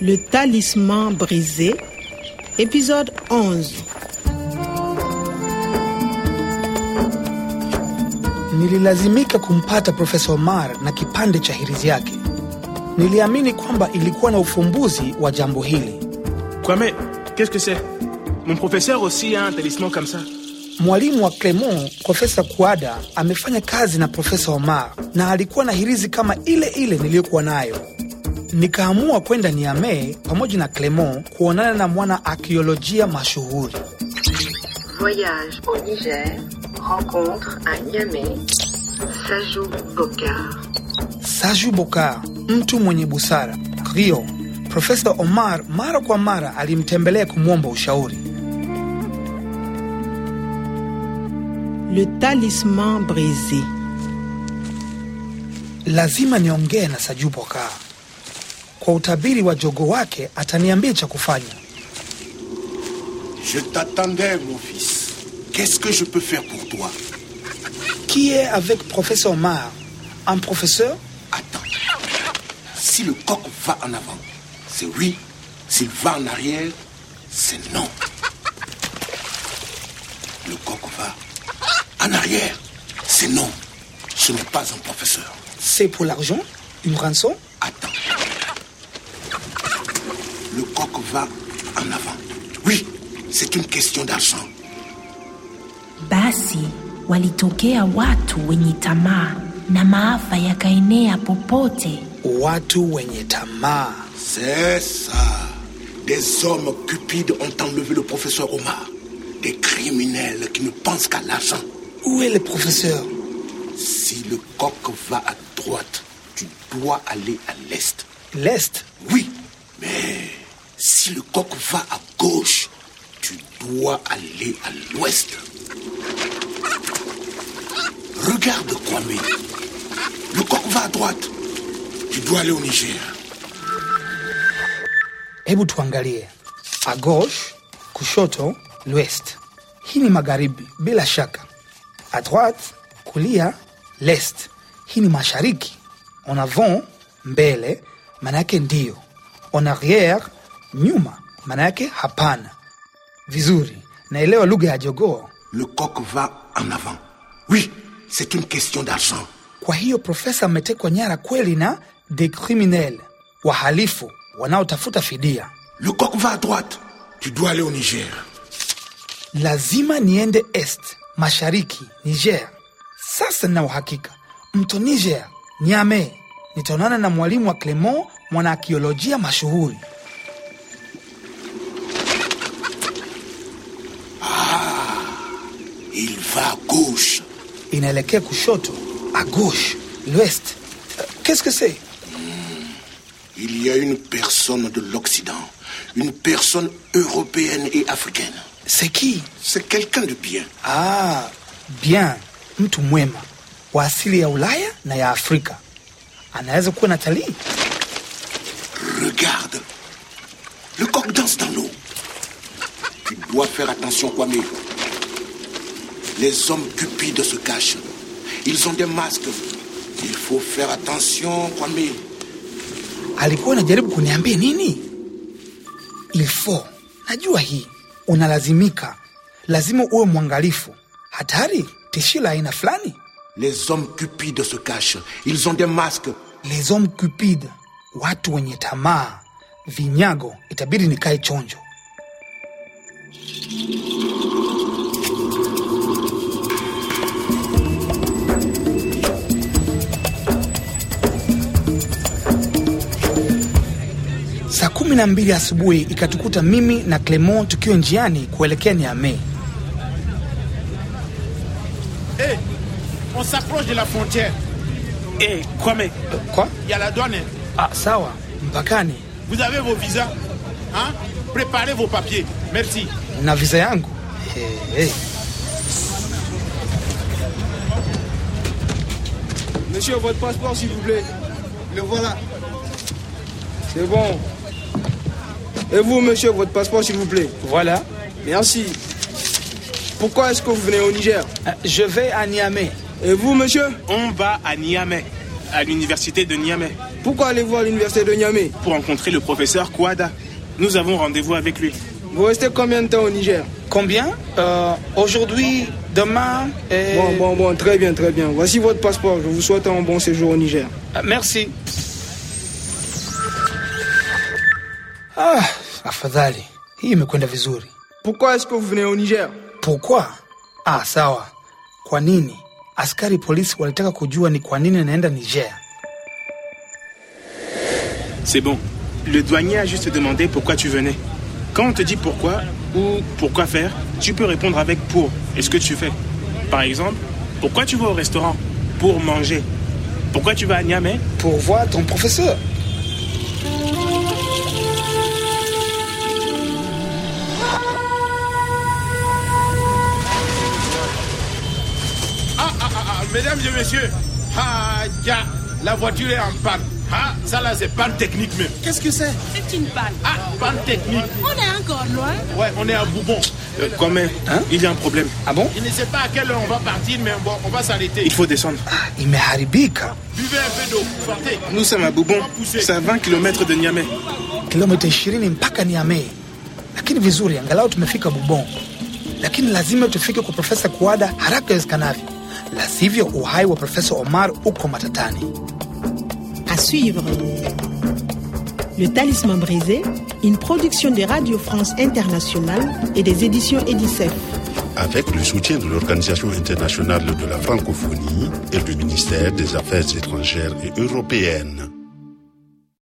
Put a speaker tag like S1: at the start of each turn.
S1: Le talisman brisé, épisode 11.
S2: Nililazimika kumpata Profesa Omar na kipande cha hirizi yake. Niliamini kwamba ilikuwa na ufumbuzi wa jambo hili.
S3: Kwame, qu'est-ce que c'est Mon professeur aussi a un talisman comme ça.
S2: Mwalimu wa Clement, Profesa Kuada, amefanya kazi na Profesa Omar na alikuwa na hirizi kama ile ile niliyokuwa nayo. Nikaamua kwenda Niamey pamoja na Clement kuonana na mwana akiolojia mashuhuri.
S4: Voyage au Niger, rencontre à Niamey, Sajou Bokar.
S2: Sajou Bokar, mtu mwenye busara Rio. Profesa Omar mara kwa mara alimtembelea kumwomba ushauri.
S1: Le talisman brisé.
S2: Lazima niongee na Sajou Bokar. Kwa utabiri wa jogo wake ataniambia cha kufanya.
S5: Je t'attendais, mon fils. Qu'est-ce que je peux faire pour toi?
S2: Qui est avec Professeur Omar? Un professeur?
S5: Attends. Si le coq va en avant, c'est oui. S'il va en arrière, c'est non. Le coq va en arrière, c'est non. Ce n'est pas un professeur.
S2: C'est pour l'argent? Une rançon
S5: Attends. Le coq va en avant. Oui, c'est une question d'argent.
S6: Basi walitokea watu wenye tamaa na maafa yakaenea popote.
S2: Watu wenye tamaa.
S5: C'est ça. Des hommes cupides ont enlevé le professeur Omar. Des criminels qui ne pensent qu'à l'argent.
S2: Où est le professeur?
S5: Si le coq va à droite, tu dois aller à l'est.
S2: L'Est?
S5: Oui, mais si le coq va à gauche, tu dois aller à l'ouest. Regarde Kwame. Le coq va à droite. Tu dois aller au Niger.
S2: Hebu tuangalie. A gauche, kushoto, l'ouest. Hii ni magharibi shaka. A droite, kulia, l'est. Hii ni mashariki. En avant, mbele, maana yake ndiyo. En arrière, nyuma, maana yake hapana. Vizuri, naelewa lugha ya jogoo.
S5: Le coq va en avant. Oui, c'est une question d'argent.
S2: Kwa hiyo profesa ametekwa nyara kweli na de criminel, wahalifu wanaotafuta fidia.
S5: Le coq va à droite. Tu dois aller au Niger.
S2: Lazima niende est, mashariki, Niger. Sasa nina uhakika mto Niger, Niamey, nitaonana na mwalimu wa Clement, mwanaakiolojia mashuhuri.
S5: Gauche.
S2: Inaelekea kushoto, à gauche, l'ouest. Qu'est-ce que c'est?
S5: Il y a une personne de l'Occident, une personne européenne et africaine.
S2: C'est qui?
S5: C'est quelqu'un de bien.
S2: Ah, bien, mtu mwema wa asili ya Ulaya na ya Afrika. Anaweza kuwa na talii.
S5: Regarde. Le coq danse dans l'eau. Tu dois faire attention, Kwame. Les hommes cupides se cachent. Ils ont des masques. Il faut faire attention, Kwame.
S2: alikuwa anajaribu kuniambia nini? Ilfo, najua hii, unalazimika, lazima uwe mwangalifu. Hatari, tishio la aina fulani.
S5: Les hommes cupides se cachent. Ils ont des masques.
S2: Les hommes cupides, watu wenye tamaa, vinyago, itabidi nikae chonjo. Kumi na mbili asubuhi ikatukuta mimi na Clement tukiwa njiani kuelekea Niamey.
S7: Hé, on s'approche de la frontière.
S3: Eh, Kwame,
S2: Kwa?
S7: Il y a la douane. hein.
S2: Ah, sawa, mpakani
S7: Vous avez vos visas hein? Préparez vos papiers. Merci.
S2: na visa yangu? Hey, hey.
S8: Monsieur, votre passeport, s'il vous plaît. Le voilà. C'est bon. Et vous, monsieur, votre passeport, s'il vous plaît.
S2: Voilà,
S8: Merci. Pourquoi est-ce que vous venez au Niger
S2: Euh, je vais à Niamey.
S8: Et vous, monsieur
S3: on va à Niamey, à l'université de Niamey.
S8: Pourquoi aller voir l'université de Niamey
S3: Pour rencontrer le professeur Kouada. Nous avons rendez-vous avec lui.
S8: Vous restez combien de temps au Niger
S2: Combien Euh, Aujourd'hui, demain et...
S8: Bon, bon, bon, très bien, très bien. Voici votre passeport. Je vous souhaite un bon séjour au Niger.
S2: Ah, merci. Ah, afadhali. Hii imekwenda vizuri.
S8: Pourquoi est-ce que vous venez au Niger?
S2: Pourquoi? Ah, sawa. Kwa nini? Askari polisi walitaka kujua ni kwa nini naenda Niger.
S3: C'est bon. Le douanier a juste demandé pourquoi tu venais. Quand on te dit pourquoi ou pourquoi faire, tu peux répondre avec pour et ce que tu fais. Par exemple, pourquoi tu vas au restaurant? Pour manger. Pourquoi tu vas à Niamey?
S2: Pour voir ton professeur.
S7: Mesdames et messieurs, ah, ya, la voiture est en panne. Ah, ça là, c'est panne technique même.
S9: Qu'est-ce que c'est?
S10: C'est une balle.
S7: Ah, panne technique.
S10: On est encore loin.
S7: Ouais, on est à Boubon.
S3: Euh, Quand même,
S2: Hein?
S3: Il y a un problème.
S2: Ah bon?
S7: Je ne sais pas à quelle heure on va partir, mais bon, on va s'arrêter.
S3: Il faut descendre.
S2: Ah, imeharibika.
S7: Buvez un peu d'eau, sortez.
S3: Nous sommes à Boubon. C'est à 20 km de Niamey.
S2: Kilomita 20 mpaka Niamey. Lakini vizuri, angalau tumefika Bubon. Lakini lazima tufike kwa Profesa Kuada haraka iwezekanavyo, la sivyo uhai wa Profesa Omar uko matatani.
S1: À suivre. Le Talisman brisé, une production de Radio France Internationale et des éditions Edicef.
S11: avec le soutien de l'Organisation internationale de la francophonie et du ministère des Affaires étrangères et européennes.